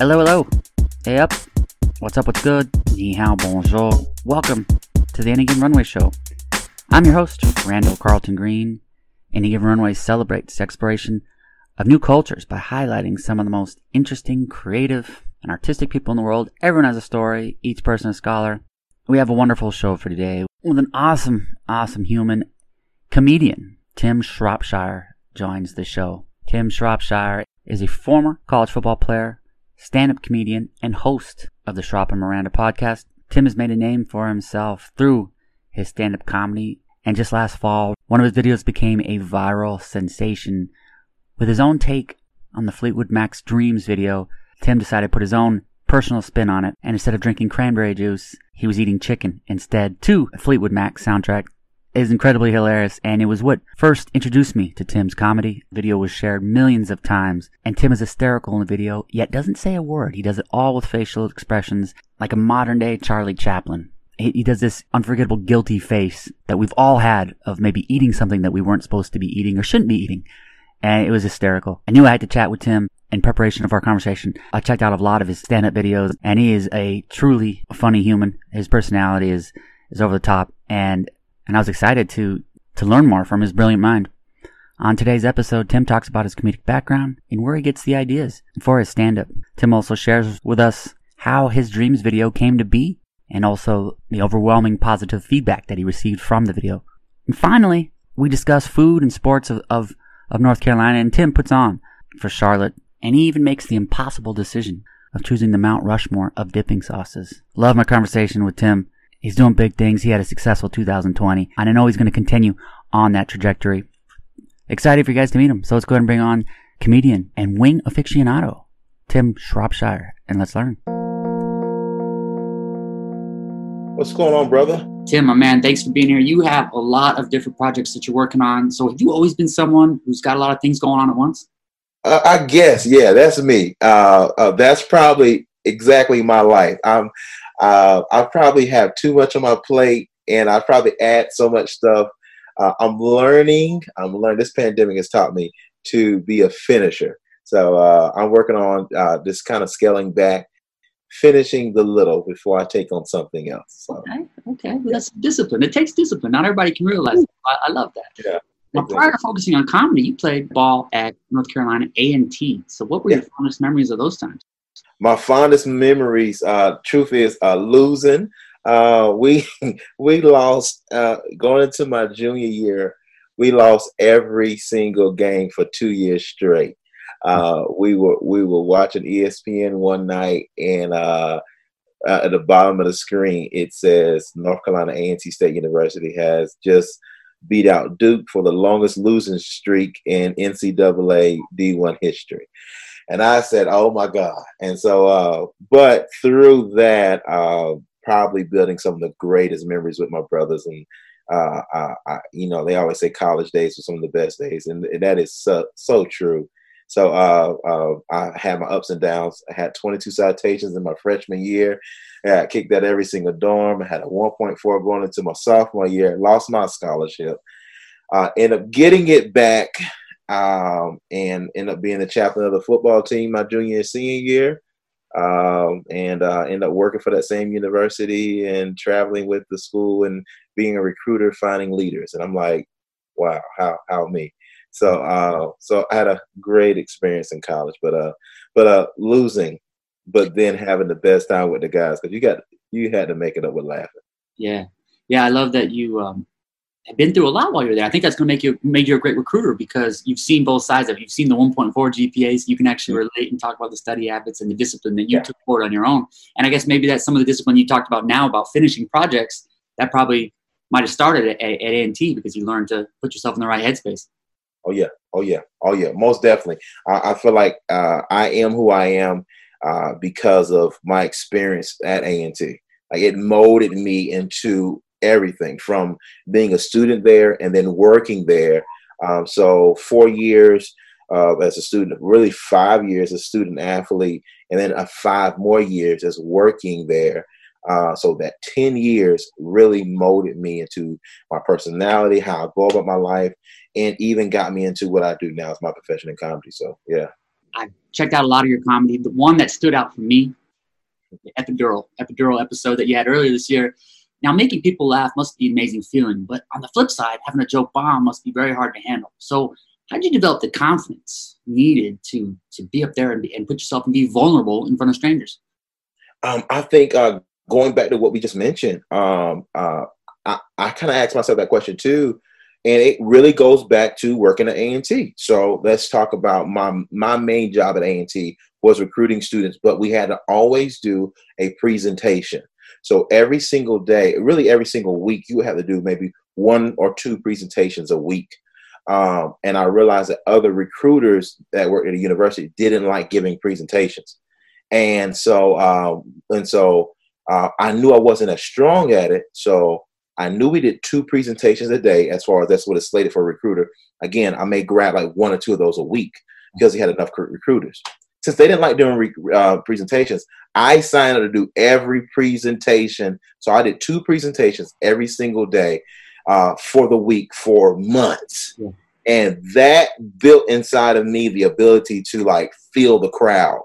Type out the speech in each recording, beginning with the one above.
Hello, hello. Hey up. What's up, what's good? Ni hao, bonjour. Welcome to the Any Given Runway Show. I'm your host, Randall Carlton Green. Any Given Runway celebrates exploration of new cultures by highlighting some of the most interesting, creative, and artistic people in the world. Everyone has a story, each person a scholar. We have a wonderful show for today with an awesome, awesome human comedian. Tim Shropshire joins the show. Tim Shropshire is a former college football player, stand-up comedian, and host of the Shrop and Miranda podcast. Tim has made a name for himself through his stand-up comedy, and just last fall, one of his videos became a viral sensation. With his own take on the Fleetwood Mac's Dreams video, Tim decided to put his own personal spin on it, and instead of drinking cranberry juice, he was eating chicken instead to a Fleetwood Mac soundtrack is incredibly hilarious, and it was what first introduced me to Tim's comedy. The video was shared millions of times, and Tim is hysterical in the video, yet doesn't say a word. He does it all with facial expressions, like a modern day Charlie Chaplin. He, he does this unforgettable guilty face that we've all had of maybe eating something that we weren't supposed to be eating or shouldn't be eating. And it was hysterical. I knew I had to chat with Tim in preparation of our conversation. I checked out a lot of his stand-up videos, and he is a truly funny human. His personality is is over the top, and and I was excited to, to learn more from his brilliant mind. On today's episode, Tim talks about his comedic background and where he gets the ideas for his stand up. Tim also shares with us how his dreams video came to be and also the overwhelming positive feedback that he received from the video. And finally, we discuss food and sports of, of, of North Carolina and Tim puts on for Charlotte and he even makes the impossible decision of choosing the Mount Rushmore of dipping sauces. Love my conversation with Tim He's doing big things. He had a successful 2020, and I know he's going to continue on that trajectory. Excited for you guys to meet him. So let's go ahead and bring on comedian and wing aficionado, Tim Shropshire, and let's learn. What's going on, brother? Tim, my man, thanks for being here. You have a lot of different projects that you're working on. So have you always been someone who's got a lot of things going on at once? Uh, I guess, yeah, that's me. Uh, uh, that's probably exactly my life. I'm uh, I probably have too much on my plate, and I probably add so much stuff. Uh, I'm learning. I'm learning. This pandemic has taught me to be a finisher. So uh, I'm working on uh, this kind of scaling back, finishing the little before I take on something else. So. Okay, okay, well, that's discipline. It takes discipline. Not everybody can realize. I, I, love that. Yeah. Now, prior to focusing on comedy, you played ball at North Carolina A and T. So, what were yeah. your fondest memories of those times? My fondest memories, uh, truth is, uh, losing. Uh, we we lost uh, going into my junior year. We lost every single game for two years straight. Uh, we were we were watching ESPN one night, and uh, uh, at the bottom of the screen it says North Carolina A&T State University has just beat out Duke for the longest losing streak in NCAA D1 history. And I said, "Oh my God!" And so, uh, but through that, uh, probably building some of the greatest memories with my brothers, and uh, I, I, you know, they always say college days were some of the best days, and, and that is so so true. So uh, uh, I had my ups and downs. I had 22 citations in my freshman year. I kicked out every single dorm. I had a 1.4 going into my sophomore year. Lost my scholarship. Uh, ended up getting it back um, and end up being the chaplain of the football team my junior and senior year. Um, and uh, end up working for that same university and traveling with the school and being a recruiter, finding leaders. And I'm like, wow, how how me? So uh, so I had a great experience in college, but uh, but uh, losing, but then having the best time with the guys because you got you had to make it up with laughing. Yeah, yeah, I love that you um, been through a lot while you're there. I think that's going to make you make you a great recruiter because you've seen both sides of it. You've seen the 1.4 GPAs. You can actually relate and talk about the study habits and the discipline that you yeah. took forward on your own. And I guess maybe that's some of the discipline you talked about now about finishing projects that probably might have started at, at, at A&T because you learned to put yourself in the right headspace. Oh yeah, oh yeah, oh yeah, most definitely. I, I feel like uh, I am who I am uh, because of my experience at A&T. Like it molded me into everything from being a student there and then working there. Um, so four years uh, as a student, really five years as a student athlete, and then a five more years as working there. Uh, so that 10 years really molded me into my personality, how I go about my life, and even got me into what I do now as my profession in comedy. So yeah. I checked out a lot of your comedy. The one that stood out for me, the epidural epidural episode that you had earlier this year. Now, making people laugh must be an amazing feeling, but on the flip side, having a joke bomb must be very hard to handle. So, how did you develop the confidence needed to to be up there and, be, and put yourself and be vulnerable in front of strangers? Um, I think uh, going back to what we just mentioned, um, uh, I, I kind of asked myself that question too, and it really goes back to working at A&T. So let's talk about my my main job at A&T was recruiting students, but we had to always do a presentation. So every single day, really every single week, you have to do maybe one or two presentations a week. Um, and I realized that other recruiters that work at a university didn't like giving presentations, and so um, and so uh, I knew I wasn't as strong at it. So I knew we did two presentations a day, as far as that's what is slated for a recruiter. Again, I may grab like one or two of those a week because he had enough recruiters. Since they didn't like doing re- uh, presentations, I signed up to do every presentation. So I did two presentations every single day uh, for the week for months. Yeah. And that built inside of me the ability to like feel the crowd,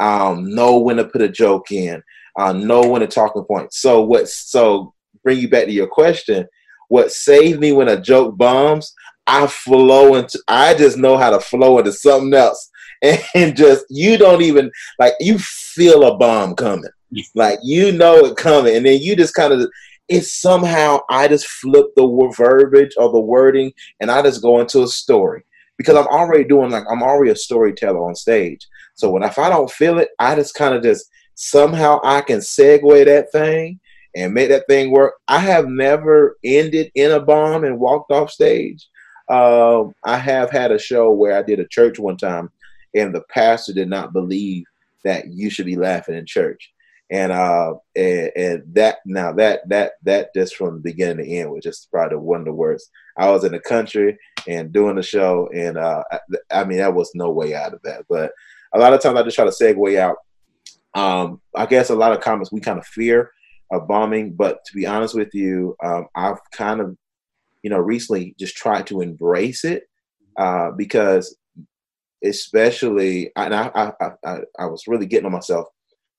um, know when to put a joke in, uh, know when to talking point. So what? So bring you back to your question. What saved me when a joke bombs? I flow into. I just know how to flow into something else, and just you don't even like you feel a bomb coming, like you know it coming, and then you just kind of it's somehow I just flip the verbiage or the wording and I just go into a story because I'm already doing like I'm already a storyteller on stage. So when if I don't feel it, I just kind of just somehow I can segue that thing and make that thing work. I have never ended in a bomb and walked off stage. Um, I have had a show where I did a church one time, and the pastor did not believe that you should be laughing in church. And uh and, and, that now that that that just from the beginning to end was just probably one of the worst. I was in the country and doing the show and uh I, I, mean that was no way out of that. But a lot of times i just try to segue out. Um i guess a lot of comments we kind of fear of bombing but to be honest with you um i've kind of you know recently just tried to embrace it uh because especially and i i i, I was really getting on myself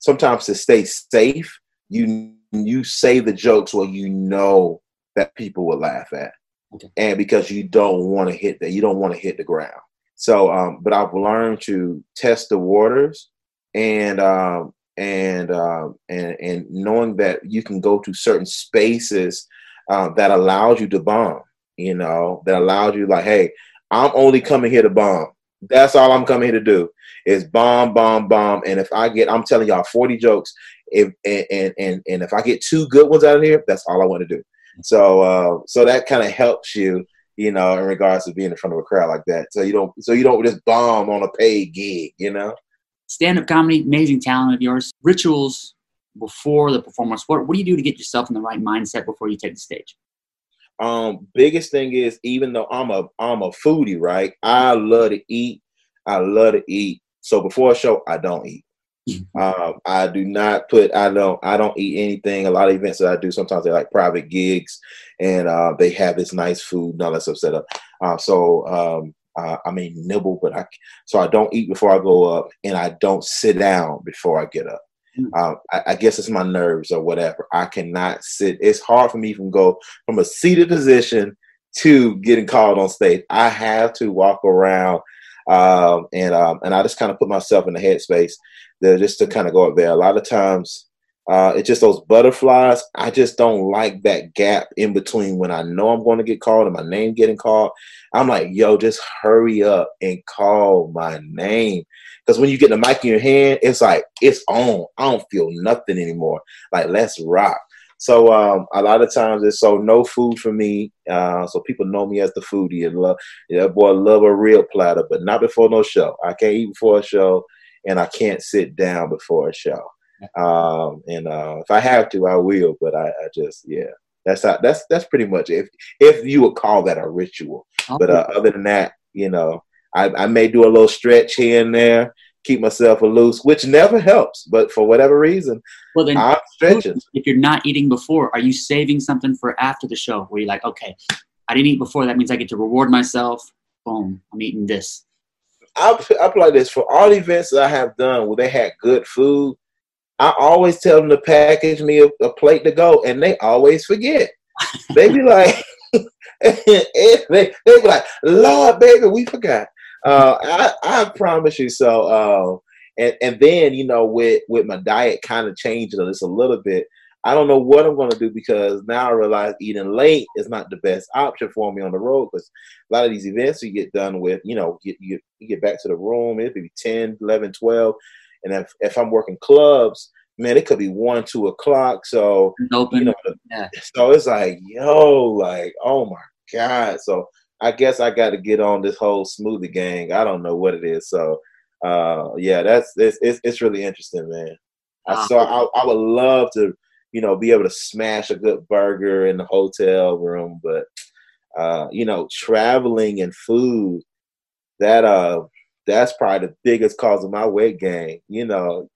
sometimes to stay safe, you you say the jokes where you know that people will laugh at, okay. and because you don't want to hit that, you don't want to hit the ground. So, um, but I've learned to test the waters, and um, and um, and and knowing that you can go to certain spaces uh, that allows you to bomb. You know, that allows you like, hey, I'm only coming here to bomb. That's all I'm coming here to do is bomb, bomb, bomb. And if I get, I'm telling y'all, 40 jokes, if and and and if I get two good ones out of here, that's all I want to do. So uh, so that kind of helps you, you know, in regards to being in front of a crowd like that. So you don't so you don't just bomb on a paid gig, you know. Stand up comedy, amazing talent of yours. Rituals before the performance. What what do you do to get yourself in the right mindset before you take the stage? Um, biggest thing is even though I'm a I'm a foodie, right? I love to eat. I love to eat. So before a show, I don't eat. um, I do not put. I don't. I don't eat anything. A lot of events that I do, sometimes they're like private gigs, and uh, they have this nice food and all that stuff set up. Uh, so um, uh, I mean nibble, but I so I don't eat before I go up, and I don't sit down before I get up. Mm. I, I, guess it's my nerves or whatever. I cannot sit. It's hard for me to go from a seated position to getting called on stage. I have to walk around um, and um, and I just kind of put myself in the headspace there just to kind of go up there. A lot of times, uh, it's just those butterflies. I just don't like that gap in between when I know I'm going to get called and my name getting called. I'm like, yo, just hurry up and call my name. Because when you get the mic in your hand, it's like it's on. I don't feel nothing anymore. Like let's rock. So um, a lot of times it's so no food for me. Uh, so people know me as the foodie and love. Yeah, boy, love a real platter, but not before no show. I can't eat before a show, and I can't sit down before a show. Um, and uh, if I have to, I will. But I, I just yeah, that's how, that's that's pretty much it. If if you would call that a ritual, okay. but uh, other than that, you know, I, I may do a little stretch here and there keep myself loose, which never helps. But for whatever reason, well, then I'm stretching. If you're not eating before, are you saving something for after the show where you're like, okay, I didn't eat before. That means I get to reward myself. Boom, I'm eating this. I I play like this for all the events that I have done where they had good food. I always tell them to package me a, a plate to go, and they always forget. they be like, they, they be like, Lord, baby, we forgot. Uh, I, I promise you. So, uh, and and then you know, with with my diet kind of changing just a little bit. I don't know what I'm going to do because now I realize eating late is not the best option for me on the road because a lot of these events you get done with, you know, you, you, you get back to the room, it could be 10, 11, 12. And if, if I'm working clubs, man, it could be 1, 2 o'clock. So, you know, Yeah. so it's like, yo, like, oh my God. So I guess I got to get on this whole smoothie gang. I don't know what it is. So, uh, yeah, that's it's it's, it's really interesting, man. I Wow. so I, I would love to, you know, be able to smash a good burger in the hotel room, but uh, you know, traveling and food, that uh, that's probably the biggest cause of my weight gain. You know,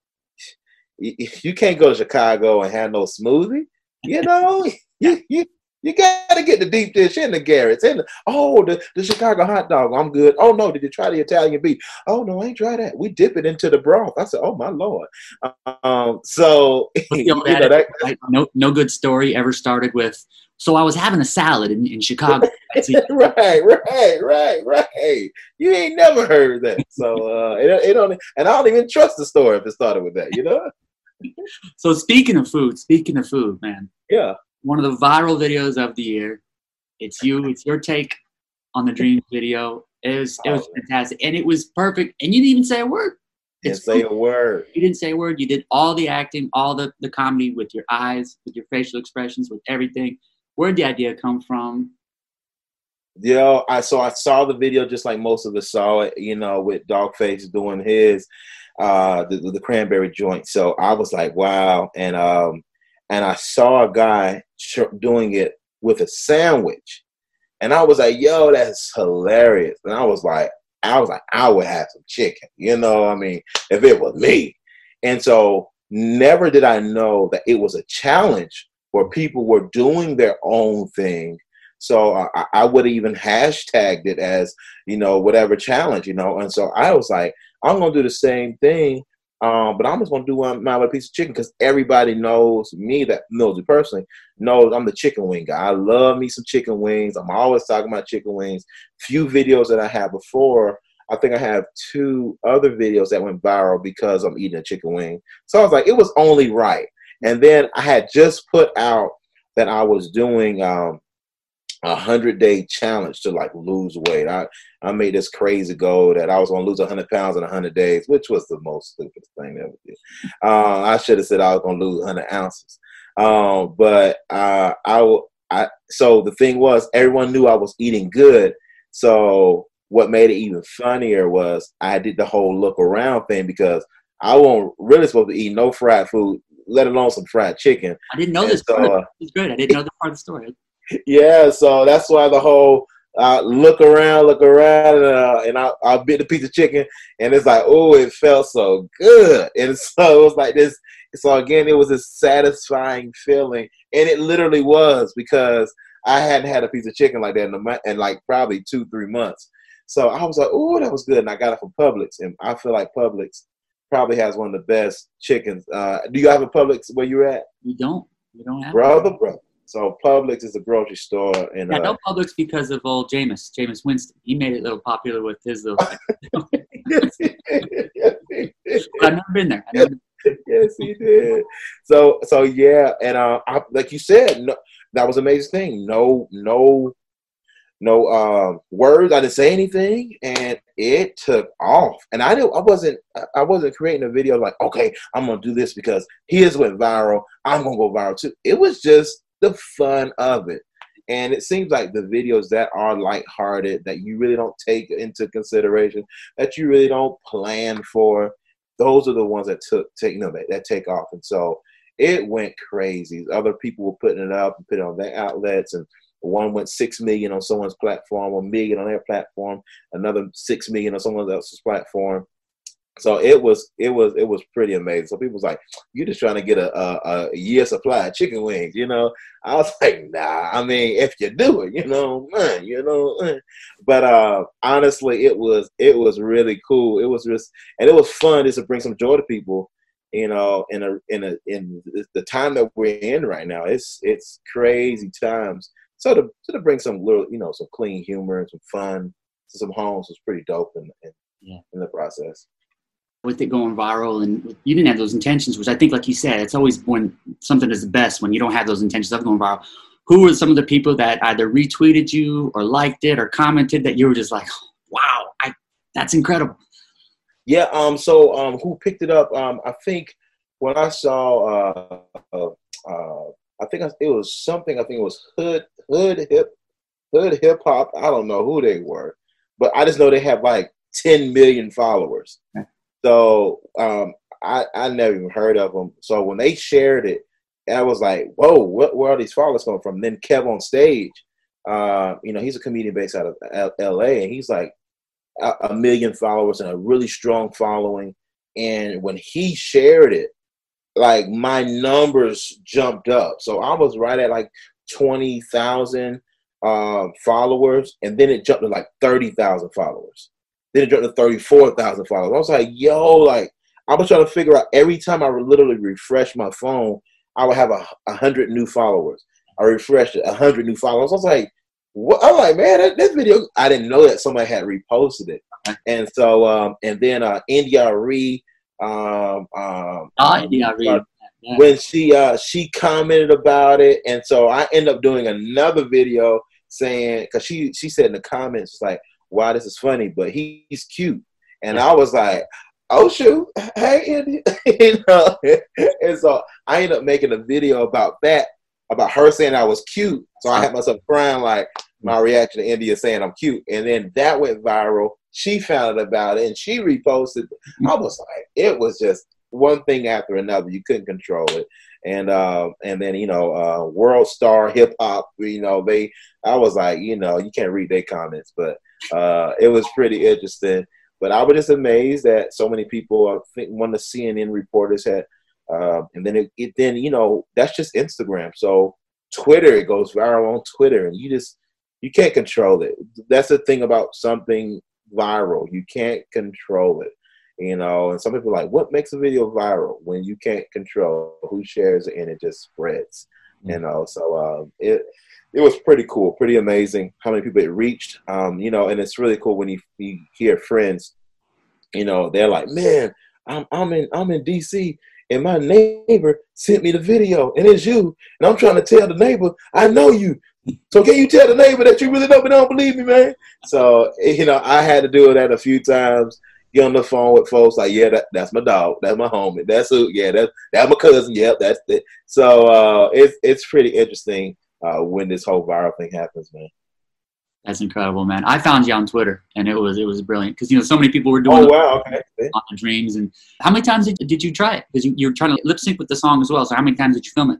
y- y- you can't go to Chicago and have no smoothie. You know, you, you you gotta get the deep dish in the Garrett's and the, oh the, the Chicago hot dog. I'm good. Oh no, did you try the Italian beef? Oh no, I ain't try that. We dip it into the broth. I said, oh my lord. Um, so you know that right? No, no good story ever started with. So I was having a salad in, in Chicago. Right, right, right, right. You ain't never heard that. So uh, it, it don't, and I don't even trust the story if it started with that. You know? So speaking of food, speaking of food, man, Yeah. One of the viral videos of the year. It's you. It's your take on the dreams video. It was it was fantastic, and it was perfect. And you didn't even say a word. Didn't say a word. You didn't say a word. You did all the acting, all the the comedy with your eyes, with your facial expressions, with everything. Where'd the idea come from? Yo, I so I saw the video just like most of us saw it, you know, with Dogface doing his uh the, the cranberry joint. So I was like, wow. And um and I saw a guy doing it with a sandwich. And I was like, yo, that's hilarious. And I was like, I was like, I would have some chicken, you know, I mean, if it was me. And so never did I know that it was a challenge where people were doing their own thing so I, I would even hashtagged it as, you know, whatever challenge, you know. And so I was like, I'm gonna do the same thing, um, but I'm just gonna do one my little piece of chicken because everybody knows me that knows me personally knows I'm the chicken wing guy. I love me some chicken wings. I'm always talking about chicken wings. Few videos that I had before. I think I have two other videos that went viral because I'm eating a chicken wing. So I was like, it was only right. And then I had just put out that I was doing um, a hundred day challenge to like lose weight. I I made this crazy goal that I was gonna lose hundred pounds in hundred days, which was the most stupidest thing ever did. Uh, I should have said I was gonna lose hundred ounces. Um, but uh, I. I so the thing was everyone knew I was eating good. So what made it even funnier was I did the whole look around thing because I wasn't really supposed to eat no fried food, let alone some fried chicken. I didn't know And this. so, part. It was good. I didn't know the part of the story. Yeah, so that's why the whole uh, look around, look around, and, uh, and I, I bit the piece of chicken, and it's like, oh, it felt so good, and so it was like this. So again, it was a satisfying feeling, and it literally was because I hadn't had a piece of chicken like that in a month, in like probably two, three months. So I was like, oh, that was good, and I got it from Publix, and I feel like Publix probably has one of the best chickens. Uh, do you have a Publix where you're at, You don't. You don't have. brother, brother? So Publix is a grocery store, and Yeah, uh, no Publix because of old Jameis, Jameis Winston. He made it a little popular with his little. yes, he did. Yes, he did. I've never been there. Never, Yes, he did. So, so yeah, and uh, I, like you said, no, that was an amazing thing. No, no, no um, words. I didn't say anything, and it took off. And I didn't. I wasn't. I wasn't creating a video like, okay, I'm gonna do this because his went viral. I'm gonna go viral too. It was just the fun of it. And it seems like the videos that are lighthearted, that you really don't take into consideration, that you really don't plan for, those are the ones that took take you know that, that take off. And so it went crazy. Other people were putting it up and putting it on their outlets and one went six million on someone's platform, million on their platform, another six million on someone else's platform. So it was it was it was pretty amazing. So people was like, "You're just trying to get a, a, a year supply of chicken wings," you know. I was like, "Nah, I mean, if you do it, you know, man, you know." But uh, honestly, it was it was really cool. It was just and it was fun just to bring some joy to people, you know. In a in a in the time that we're in right now, it's it's crazy times. So to so to bring some little, you know, some clean humor and some fun to some homes was pretty dope in, in, yeah. in the process with it going viral and you didn't have those intentions which i think like you said it's always when something is the best when you don't have those intentions of going viral. Who were some of the people that either retweeted you or liked it or commented that you were just like wow I, that's incredible. Yeah um so um who picked it up? Um i think when i saw uh uh, uh i think it was something i think it was hood hood hip hood hip hop i don't know who they were but i just know they have like 10 million followers. Okay so um, I, I never even heard of them. So when they shared it, I was like, whoa, what, where are these followers coming from? And then Kev on stage, uh, you know, he's a comedian based out of LA, and he's like a, a million followers and a really strong following. And when he shared it, like my numbers jumped up. So I was right at like 20,000 uh, followers, and then it jumped to like 30,000 followers. Then it dropped to 34,000 followers. I was like, yo, like, I was trying to figure out every time I would literally refresh my phone, I would have a, a hundred new followers. I refreshed it, a hundred new followers. I was like, what? I'm like, man, that, this video, I didn't know that somebody had reposted it. And so, um, and then uh, Arie, um, um, oh, Arie. Yeah. When she uh, she commented about it, and so I end up doing another video saying because she she said in the comments like, wow, this is funny, but he, he's cute. And I was like, oh shoot, hey Indy, you know. and so I ended up making a video about that, about her saying I was cute. So I had myself crying like my reaction to India saying I'm cute, and then that went viral. She found out about it and she reposted. I was like, it was just one thing after another. You couldn't control it. And uh, and then you know, uh, World Star Hip Hop. You know, they. I was like, you know, you can't read their comments, but uh, it was pretty interesting. But I was just amazed that so many people, I think one of the CNN reporters had, uh, and then it, it, then you know that's just Instagram. So Twitter, it goes viral on Twitter, and you just you can't control it. That's the thing about something viral. You can't control it, you know. And some people are like, what makes a video viral when you can't control who shares it and it just spreads, mm-hmm. you know. So um, it it was pretty cool, pretty amazing how many people it reached. Um, you know, and it's really cool when you, you hear friends, you know, they're like, man, I'm I'm in I'm in DC and my neighbor sent me the video and it's you. And I'm trying to tell the neighbor, I know you. So can you tell the neighbor that you really don't, don't believe me, man? So, you know, I had to do that a few times. Get on the phone with folks like, yeah, that, that's my dog. That's my homie. That's who, yeah, that's, that's my cousin. Yep, that's it. So uh, it's, it's pretty interesting uh, when this whole viral thing happens, man. That's incredible, man. I found you on Twitter, and it was it was brilliant because you know so many people were doing. Oh wow! Okay. On the dreams, and how many times did, did you try it? Because you, you were trying to lip sync with the song as well. So how many times did you film it?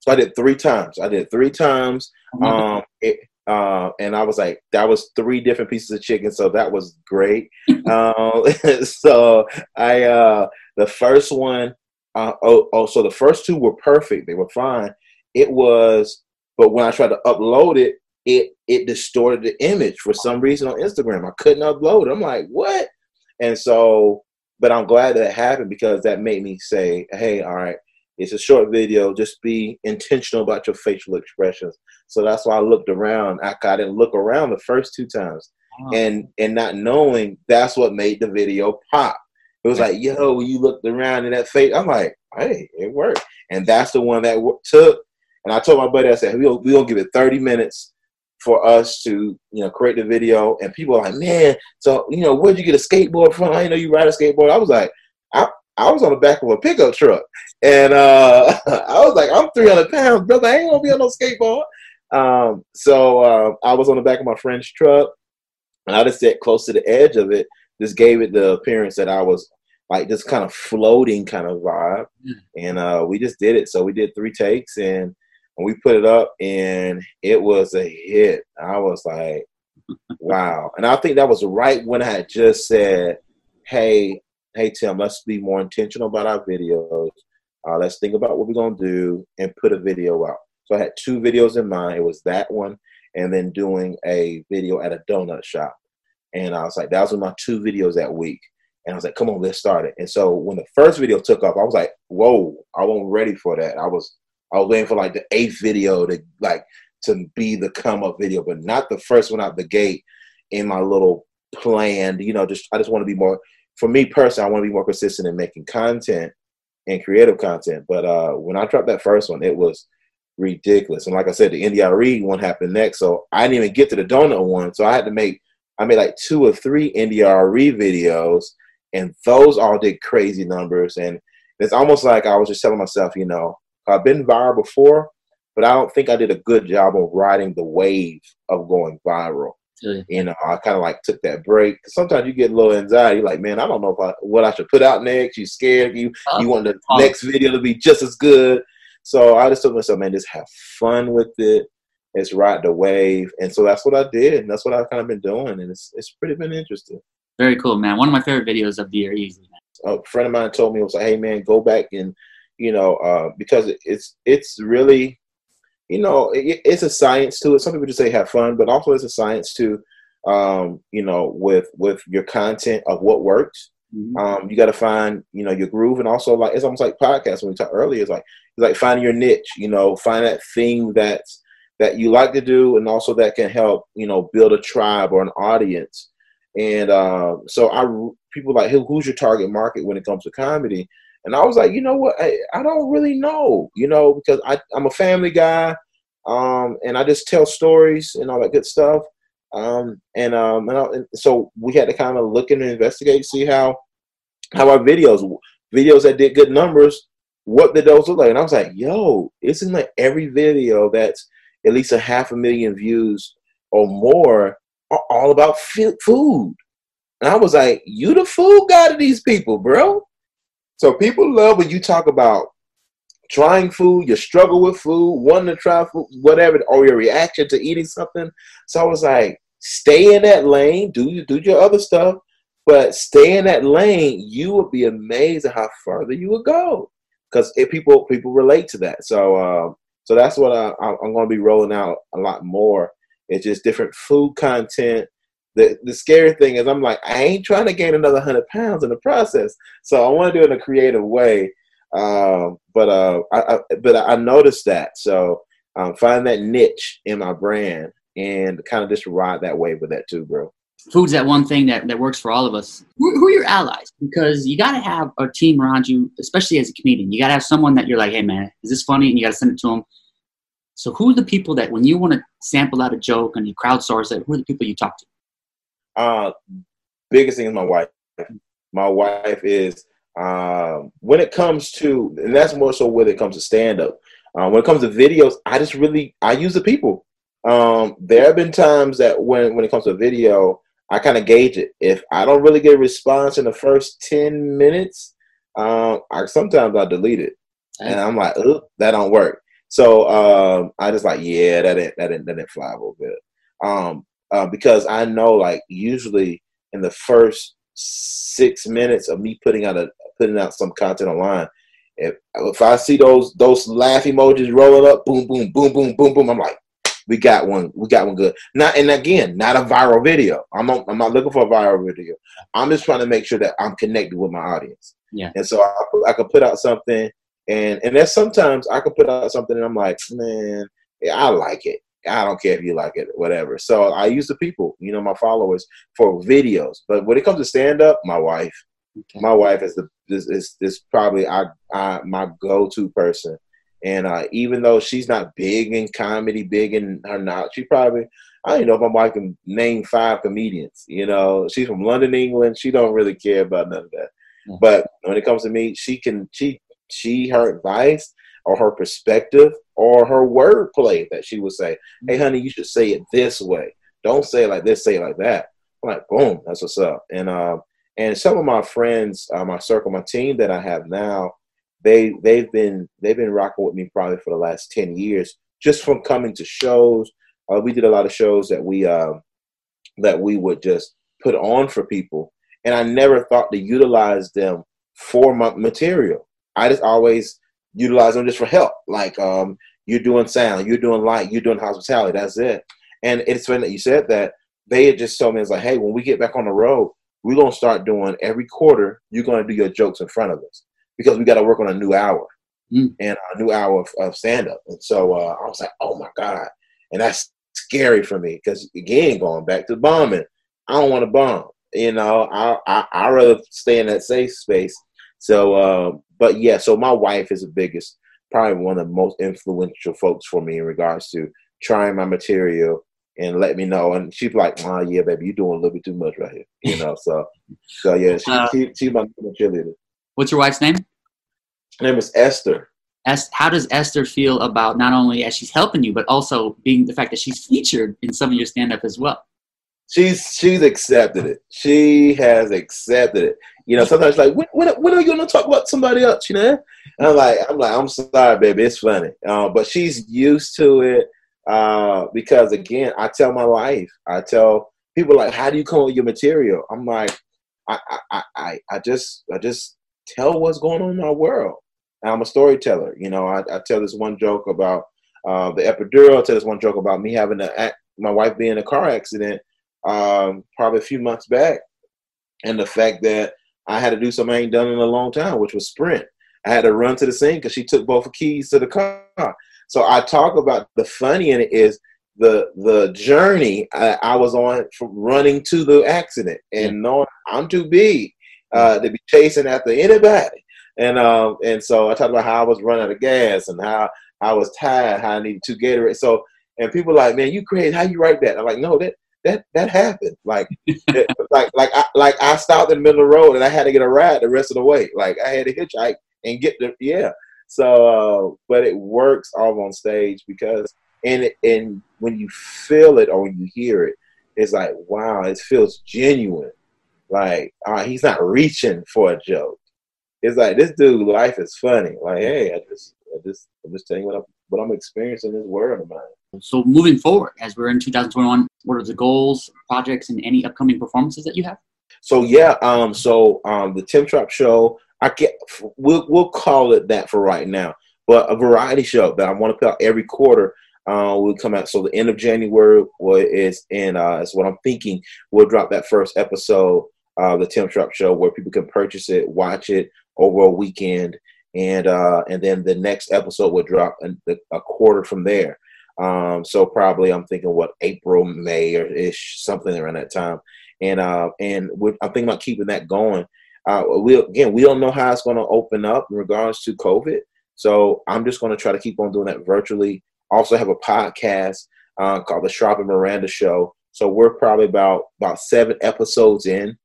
So I did three times. I did three times. Um, it, uh, and I was like, that was three different pieces of chicken, so that was great. um, so I, uh, the first one, uh, oh, oh, so the first two were perfect; they were fine. It was but when I tried to upload it, it it distorted the image for some reason on Instagram. I couldn't upload. It. I'm like, what? And so, but I'm glad that it happened because that made me say, hey, all right, it's a short video. Just be intentional about your facial expressions. So that's why I looked around. I, I didn't look around the first two times, and and not knowing that's what made the video pop. It was like, yo, you looked around in that face, I'm like, hey, it worked. And that's the one that took and I told my buddy, I said, we'll, we'll give it 30 minutes for us to, you know, create the video. And people are like, man, so, you know, where'd you get a skateboard from? I didn't know you ride a skateboard. I was like, I, I was on the back of a pickup truck. And uh, I was like, I'm 300 pounds, brother. I ain't gonna be on no skateboard. Um, so uh, I was on the back of my friend's truck and I just sat close to the edge of it. Just gave it the appearance that I was like this kind of floating kind of vibe. And uh, we just did it. So we did three takes and and we put it up and it was a hit. I was like, wow. And I think that was right when I had just said, hey, hey Tim, let's be more intentional about our videos. Uh, let's think about what we're gonna do and put a video out. So I had two videos in mind. It was that one, and then doing a video at a donut shop. And I was like, that was my two videos that week. And I was like, come on, let's start it. And so when the first video took off, I was like, whoa, I wasn't ready for that. I was I was waiting for like the eighth video to like to be the come up video, but not the first one out the gate in my little plan. You know, just I just want to be more for me personally, I want to be more consistent in making content and creative content. But uh when I dropped that first one, it was ridiculous. And like I said, the NDRE one happened next. So I didn't even get to the donut one. So I had to make I made like two or three NDRE videos and those all did crazy numbers. And it's almost like I was just telling myself, you know, I've been viral before, but I don't think I did a good job of riding the wave of going viral. You know, I kind of like took that break. Sometimes you get a little anxiety, like, man, I don't know if I, what I should put out next. You scared, you uh, you want the uh, next video to be just as good. So I just told myself, man, just have fun with it. It's ride the wave, and so that's what I did, and that's what I've kind of been doing, and it's it's pretty been interesting. Very cool, man. One of my favorite videos of the year, easily. A friend of mine told me, was like, hey, man, go back and, you know, uh, because it's it's really, you know, it, it's a science to it. Some people just say have fun, but also it's a science to, um, you know, with with your content of what works. Mm-hmm. Um, you got to find, you know, your groove, and also like it's almost like podcasts. When we talked earlier, it's like it's like finding your niche. You know, find that thing that's that you like to do, and also that can help, you know, build a tribe or an audience and uh, so I people like who's your target market when it comes to comedy? And I was like, you know what, I, I don't really know, you know, because I, I'm a family guy, um, and I just tell stories and all that good stuff. Um, and um, and, I, and so we had to kind of look and investigate, see how how our videos, videos that did good numbers, what did those look like? And I was like, yo, isn't like every video that's at least a half a million views or more are all about food. And I was like, you the food guy to these people, bro. So people love when you talk about trying food, your struggle with food, wanting to try food, whatever, or your reaction to eating something. So I was like, stay in that lane, do do your other stuff, but stay in that lane. You would be amazed at how further you would go because people people relate to that. So um, so that's what I, I'm going to be rolling out a lot more it's just different food content. The the scary thing is I'm like, I ain't trying to gain another hundred pounds in the process. So I want to do it in a creative way. Um, but uh, I, I, but I noticed that. So um, find that niche in my brand and kind of just ride that wave with that too, bro. Food's that one thing that, that works for all of us. Who, who are your allies? Because you got to have a team around you, especially as a comedian. You got to have someone that you're like, hey, man, is this funny? And you got to send it to them. So who are the people that when you want to sample out a joke and you crowdsource it, who are the people you talk to? Uh, biggest thing is my wife. My wife is uh, when it comes to, and that's more so when it comes to stand up. Uh, when it comes to videos, I just really I use the people. Um, there have been times that when when it comes to video, I kind of gauge it. If I don't really get a response in the first ten minutes, um, I sometimes I delete it, and I'm like, that don't work. So um, I just like, yeah, that didn't that didn't that didn't fly little bit. Um, uh, because I know like usually in the first six minutes of me putting out a putting out some content online, if if I see those those laugh emojis rolling up, boom, boom, boom, boom, boom, boom, I'm like, we got one, we got one good. Not and again, not a viral video. I'm not, I'm not looking for a viral video. I'm just trying to make sure that I'm connected with my audience. Yeah. And so I, I could put out something and and that's sometimes I could put out something and I'm like, man, yeah, I like it. I don't care if you like it, whatever. So I use the people, you know, my followers for videos. But when it comes to stand up, my wife, okay. my wife is the is is, is probably I, I my go to person. And uh, even though she's not big in comedy, big in her not, she probably I don't know if my wife can name five comedians. You know, she's from London, England. She don't really care about none of that. Mm-hmm. But when it comes to me, she can she she her advice or her perspective or her wordplay that she would say, "Hey, honey, you should say it this way. Don't say it like this. Say it like that." I'm like, boom, that's what's up. And um, and some of my friends, uh, my circle, my team that I have now, they they've been they've been rocking with me probably for the last ten years, just from coming to shows. Uh, we did a lot of shows that we uh, that we would just put on for people, and I never thought to utilize them for my material. I just always utilize them just for help. Like um, you're doing sound, you're doing light, you're doing hospitality. That's it. And it's funny that you said that. They had just told me it's like, hey, when we get back on the road, we're gonna start doing every quarter. You're gonna do your jokes in front of us because we got to work on a new hour mm. and a new hour of, of stand up. And so uh, I was like, oh my god, and that's scary for me because again, going back to bombing, I don't want to bomb. You know, I I I rather stay in that safe space. So, uh, but yeah, so my wife is the biggest, probably one of the most influential folks for me in regards to trying my material and let me know. And she's like, "Oh yeah, baby, you're doing a little bit too much right here." You know, so so yeah, she, uh, she she's my cheerleader. What's your wife's name? Her name is Esther. Es- how does Esther feel about not only as she's helping you, but also being the fact that she's featured in some of your stand up as well? She's she's accepted it. She has accepted it. You know, sometimes like, when, when, when are you gonna talk about somebody else? You know, and I'm like, I'm like, I'm sorry, baby, it's funny. Uh, but she's used to it uh, because again, I tell my wife, I tell people like, how do you come with your material? I'm like, I I I, I just I just tell what's going on in my world. And I'm a storyteller. You know, I, I tell this one joke about uh, the epidural. I tell this one joke about me having a, my wife being in a car accident um, probably a few months back, and the fact that I had to do something I ain't done in a long time, which was sprint. I had to run to the scene because she took both keys to the car. So I talk about the funny in it is the the journey I, I was on from running to the accident and knowing I'm too big uh, to be chasing after anybody. And um, and so I talked about how I was running out of gas and how I was tired, how I needed two Gatorade. So and people like, man, you crazy? How you write that? I'm like, no, that that that happened. Like like like I like I stopped in the middle of the road and I had to get a ride the rest of the way. Like I had to hitchhike and get the yeah. So uh, but it works all on stage because and and when you feel it or when you hear it, it's like wow, it feels genuine. Like uh, he's not reaching for a joke it's like this dude life is funny. Like, hey, I just I just I'm just telling you what I'm what I'm experiencing in this world of mine. So moving forward, as we're in 2021, what are the goals, projects, and any upcoming performances that you have? So yeah, um, so um, the Tim Trop show, I get we'll we'll call it that for right now, but a variety show that I want to put out every quarter. Uh, will come out. So the end of January is in. Uh, is what I'm thinking. We'll drop that first episode, uh, the Tim Trop show, where people can purchase it, watch it, over a weekend, and uh, and then the next episode will drop a, a quarter from there. Um, so probably I'm thinking what April, May or ish, something around that time. And uh, and I'm thinking about keeping that going. Uh, we again, we don't know how it's going to open up in regards to COVID. So I'm just going to try to keep on doing that virtually. Also have a podcast uh, called the Shrop and Miranda Show. So we're probably about about seven episodes in,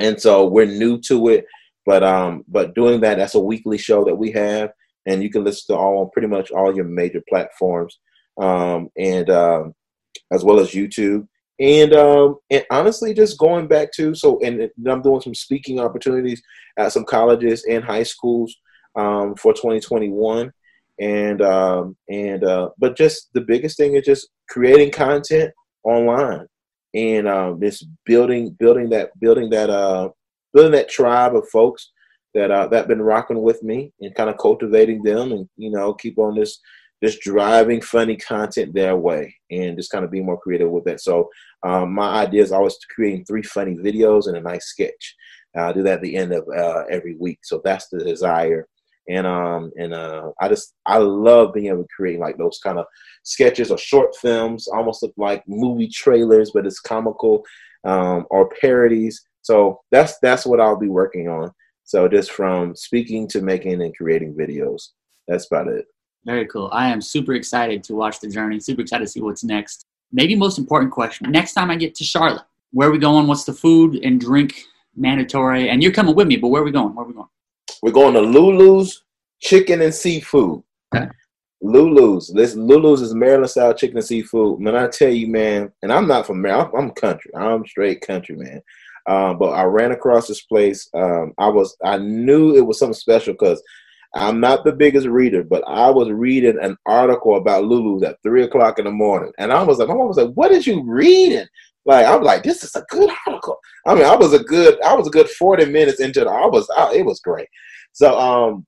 and so we're new to it. But um, but doing that, that's a weekly show that we have, and you can listen to all pretty much all your major platforms, um, and um, as well as YouTube. And um, and honestly, just going back to so, and I'm doing some speaking opportunities at some colleges and high schools um, for 2021 and um, and uh, but just the biggest thing is just creating content online and um, just building building that building that uh, building that tribe of folks that uh, that been rocking with me and kind of cultivating them and you know keep on this this driving funny content their way and just kind of be more creative with that so um, my idea is always creating three funny videos and a nice sketch i do that at the end of uh, every week so that's the desire and um and uh i just i love being able to create like those kind of sketches or short films almost look like movie trailers but it's comical um or parodies so that's that's what I'll be working on. So just from speaking to making and creating videos. That's about it. Very cool. I am super excited to watch the journey. Super excited to see what's next. Maybe most important question. Next time I get to Charlotte, where are we going? What's the food and drink mandatory? And you're coming with me, but where are we going? Where are we going? We're going to Lulu's Chicken and Seafood. Okay. Lulu's. This Lulu's is Maryland style chicken and seafood. Man, I tell you, man, and I'm not from Maryland. I'm, I'm country. I'm straight country, man. Um, but I ran across this place. Um, I was I knew it was something special because I'm not the biggest reader, but I was reading an article about Lulu's at three o'clock in the morning, and I was like, my mom was like, "What is you reading?" Like I'm like, this is a good article. I mean, I was a good, I was a good 40 minutes into it. I was, I, it was great. So, um,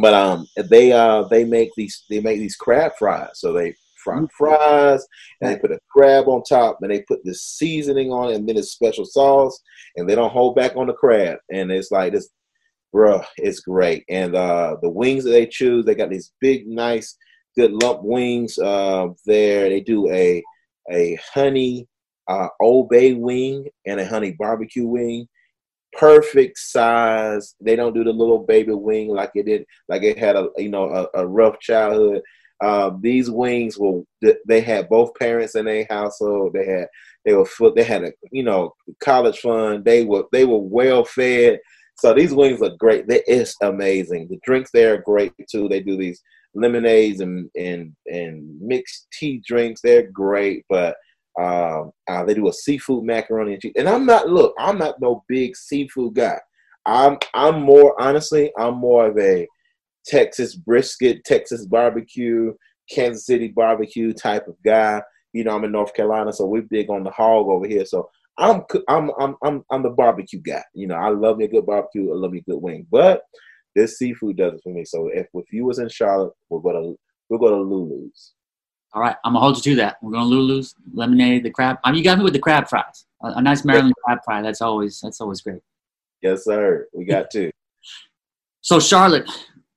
but um, they uh they make these they make these crab fries. So they fry Mm. fries and they put a crab on top and they put this seasoning on it and then it's special sauce and they don't hold back on the crab and it's like this, bruh, it's great. And uh the wings that they choose, they got these big, nice, good lump wings. Uh, there they do a a honey uh, Old Bay wing and a honey barbecue wing. Perfect size. They don't do the little baby wing like it did, like it had a you know a, a rough childhood. Um, these wings were they had both parents in their household. They had they were they had a you know college fund. They were they were well fed. So these wings look great. They, it's amazing. The drinks there are great too. They do these lemonades and and and mixed tea drinks. They're great, but um, uh, they do a seafood macaroni and cheese. And I'm not look, I'm not no big seafood guy. I'm I'm more honestly, I'm more of a Texas brisket, Texas barbecue, Kansas City barbecue type of guy. You know, I'm in North Carolina, so we're big on the hog over here. So I'm I'm I'm I'm I'm the barbecue guy. You know, I love me a good barbecue, I love me a good wing. But this seafood does it for me. So if if you was in Charlotte, we're gonna we'll go to Lulu's. All right, I'm gonna hold you to that. We're gonna Lulu's lemonade, the crab. I mean, you got me with the crab fries. A, a nice Maryland crab fry. That's always that's always great. Yes, sir. We got two. So Charlotte,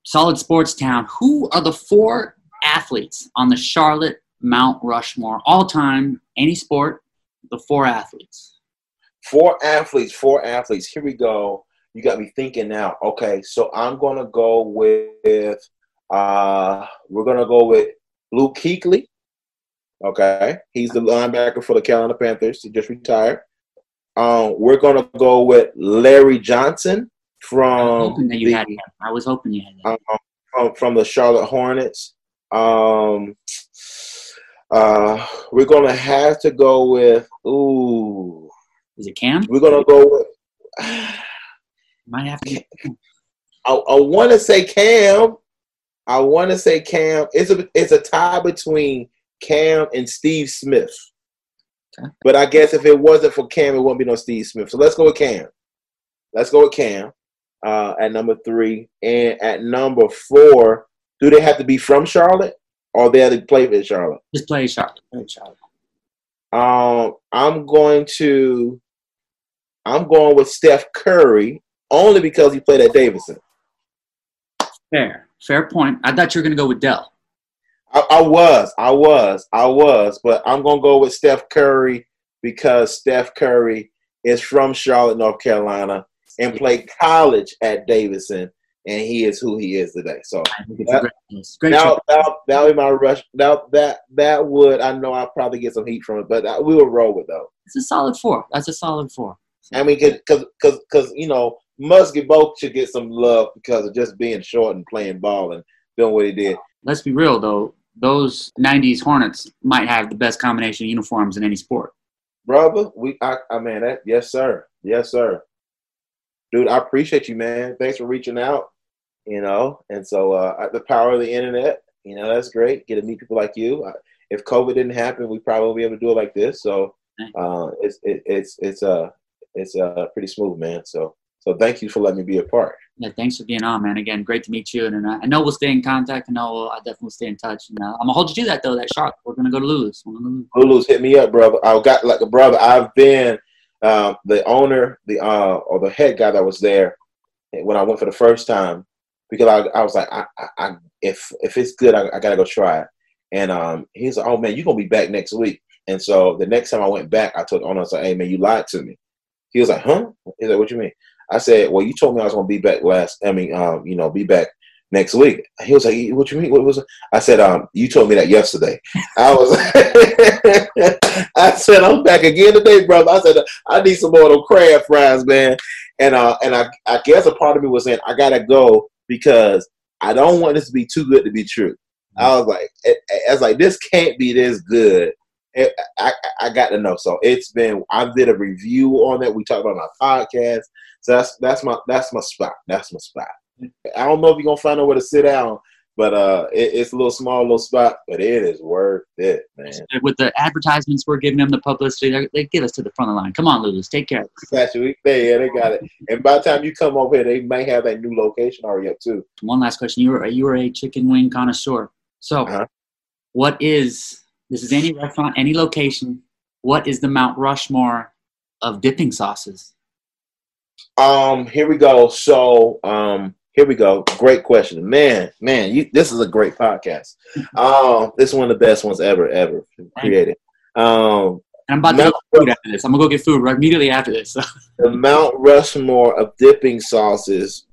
solid sports town. Who are the four athletes on the Charlotte Mount Rushmore all time, any sport? The four athletes. Four athletes. Four athletes. Here we go. You got me thinking now. Okay, so I'm gonna go with. uh We're gonna go with Luke Kuechly. Okay, he's the linebacker for the Carolina Panthers. He just retired. Um, we're gonna go with Larry Johnson I from you the. I was hoping you had that. um, from, from the Charlotte Hornets. Um, uh, we're gonna have to go with. Ooh, Is it Cam? we're gonna go with. Might have to. I, I want to say Cam. I want to say Cam. It's a it's a tie between Cam and Steve Smith. Okay. But I guess if it wasn't for Cam, it wouldn't be no Steve Smith. So let's go with Cam. Let's go with Cam uh, at number three, and at number four, do they have to be from Charlotte or they had to play in Charlotte? Just play Charlotte. Play Charlotte. Um, I'm going to. I'm going with Steph Curry only because he played at Davidson. Fair. Fair point. I thought you were gonna go with Dell. I, I was, I was, I was, but I'm gonna go with Steph Curry because Steph Curry is from Charlotte, North Carolina, and played college at Davidson, and he is who he is today. So I think it's great choice. Now, choice. that that would be my rush. Now that that would I know I'll probably get some heat from it, but uh, we will roll with though. It's a solid four. That's a solid four. I mean, because because because you know Muggsy Bogues should get some love because of just being short and playing ball and doing what he did. Let's be real though. Those '90s Hornets might have the best combination of uniforms in any sport. brother. We, I, I mean, that, yes, sir, yes, sir, dude. I appreciate you, man. Thanks for reaching out. You know, and so uh, the power of the internet, you know, that's great. Get to meet people like you. If COVID didn't happen, we probably won't be able to do it like this. So uh, it's it, it's it's uh it's uh pretty smooth, man. So so thank you for letting me be a part. Yeah, thanks for being on, man. Again, great to meet you. And uh, I know we'll stay in contact. I know I definitely stay in touch. And uh, I'm gonna hold you to that though. That shark—we're gonna go to Lulu's. We're gonna go to Lulu's. Lulu's hit me up, brother. I got like a brother. I've been uh, the owner, the uh, or the head guy that was there when I went for the first time because I, I was like, I, I, I if if it's good, I, I gotta go try it. And um, he's like, oh man, you're gonna be back next week. And so the next time I went back, I told the owner, I was like, hey man, you lied to me. He was like, huh? He's like, what you mean? I said, well, you told me I was gonna be back last. I mean, um, you know, be back next week. He was like, what you mean? What was it? I said, um, you told me that yesterday. I was, I said, I'm back again today, brother. I said, I need some more of those crab fries, man. And uh, and I, I guess a part of me was saying, I gotta go because I don't want this to be too good to be true. I was like, I I was like, this can't be this good. It, I, I got to know. So it's been. I did a review on it. We talked about my podcast. So that's that's my that's my spot. That's my spot. I don't know if you're gonna find nowhere to sit down, but uh, it, it's a little small, little spot, but it is worth it, man. With the advertisements we're giving them, the publicity, they, get us to the front of the line. Come on, Lulu's, take care. Exactly. Yeah, they got it. And by the time you come over here, they may have that new location already up too. One last question: You were you were a chicken wing connoisseur. So, uh-huh. what is this? Is any restaurant, any location? What is the Mount Rushmore of dipping sauces? Um, here we go. So, um, here we go. Great question, man. Man, you, this is a great podcast. Um, this is one of the best ones ever, ever created. Um, I'm about Mount to get food after this. I'm gonna go get food right immediately after this. the Mount Rushmore of dipping sauces.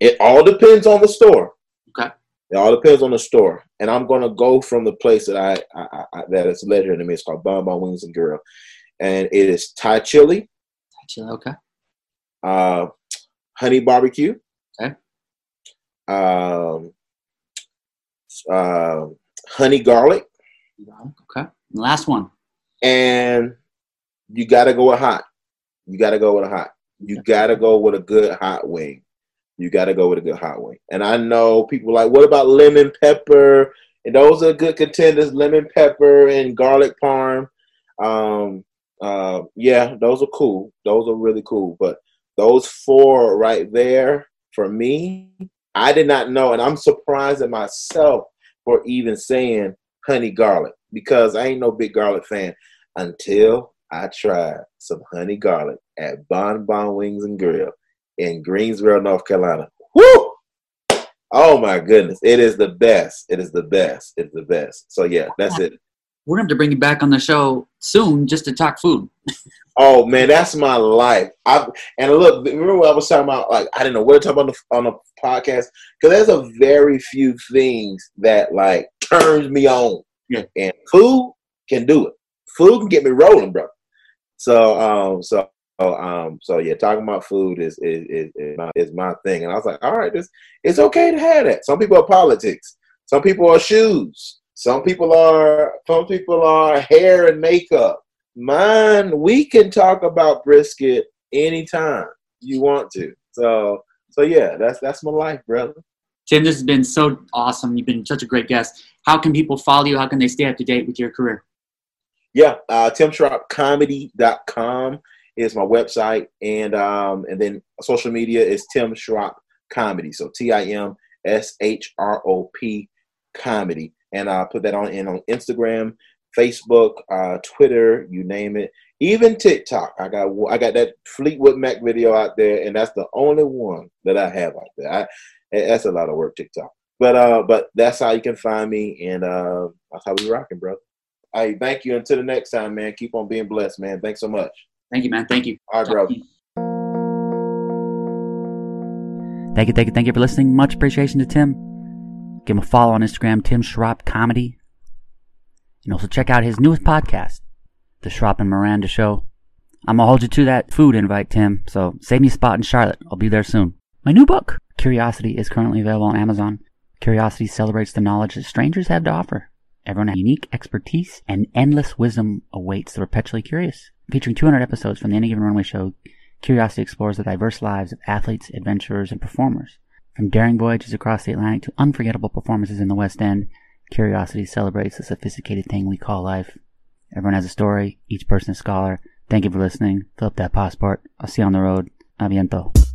It all depends on the store. Okay. It all depends on the store, and I'm gonna go from the place that I, I, I that is leisure to me. It's called Bon Bon Wings and Grill, and it is Thai chili. Thai chili, okay. Uh, honey barbecue. Um, uh, honey garlic. Okay. Last one. And you got to go with hot. You got to go with a hot. You got to go with a good hot wing. You got to go with a good hot wing. And I know people like, what about lemon pepper? And those are good contenders: lemon pepper and garlic parm. Um, uh, yeah, those are cool. Those are really cool. But those four right there for me, I did not know, and I'm surprised at myself for even saying honey garlic because I ain't no big garlic fan until I tried some honey garlic at Bon Bon Wings and Grill in Greensboro, North Carolina. Woo! Oh my goodness, it is the best. It is the best. It's the best. So yeah, that's it. We're gonna bring you back on the show soon just to talk food. Oh man, that's my life. I and look, remember what I was talking about? Like I didn't know what to talk about on the, on the podcast because there's a very few things that like turns me on. Yeah. And food can do it. Food can get me rolling, bro. So um, so um, so yeah, talking about food is is is, is, my, is my thing. And I was like, all right, this it's okay to have that. Some people are politics. Some people are shoes. Some people are some people are hair and makeup. Mine we can talk about brisket anytime you want to. So so yeah that's that's my life brother. Tim this has been so awesome. You've been such a great guest. How can people follow you? How can they stay up to date with your career? Yeah uh timshropcomedy.com is my website. And um and then social media is tim shrop comedy so t-i-m-s-h-r-o-p comedy and i put that on in on instagram Facebook, uh, Twitter, you name it, even TikTok. I got I got that Fleetwood Mac video out there, and that's the only one that I have out there. I, that's a lot of work, TikTok. But uh, but that's how you can find me, and uh, that's how we rocking, bro. Hey, thank you. Until the next time, man. Keep on being blessed, man. Thanks so much. Thank you, man. Thank you. All right, bro. Thank you, thank you, thank you for listening. Much appreciation to Tim. Give him a follow on Instagram, Tim Shrop Comedy. And also check out his newest podcast, The Shrop and Miranda Show. I'm gonna hold you to that food invite, Tim, so save me a spot in Charlotte. I'll be there soon. My new book, Curiosity, is currently available on Amazon. Curiosity celebrates the knowledge that strangers have to offer. Everyone has unique expertise and endless wisdom awaits the perpetually curious. Featuring 200 episodes from the Any Given Runway show, Curiosity explores the diverse lives of athletes, adventurers, and performers. From daring voyages across the Atlantic to unforgettable performances in the West End, Curiosity celebrates the sophisticated thing we call life. Everyone has a story, each person a scholar. Thank you for listening. Fill up that passport. I'll see you on the road. Aviento.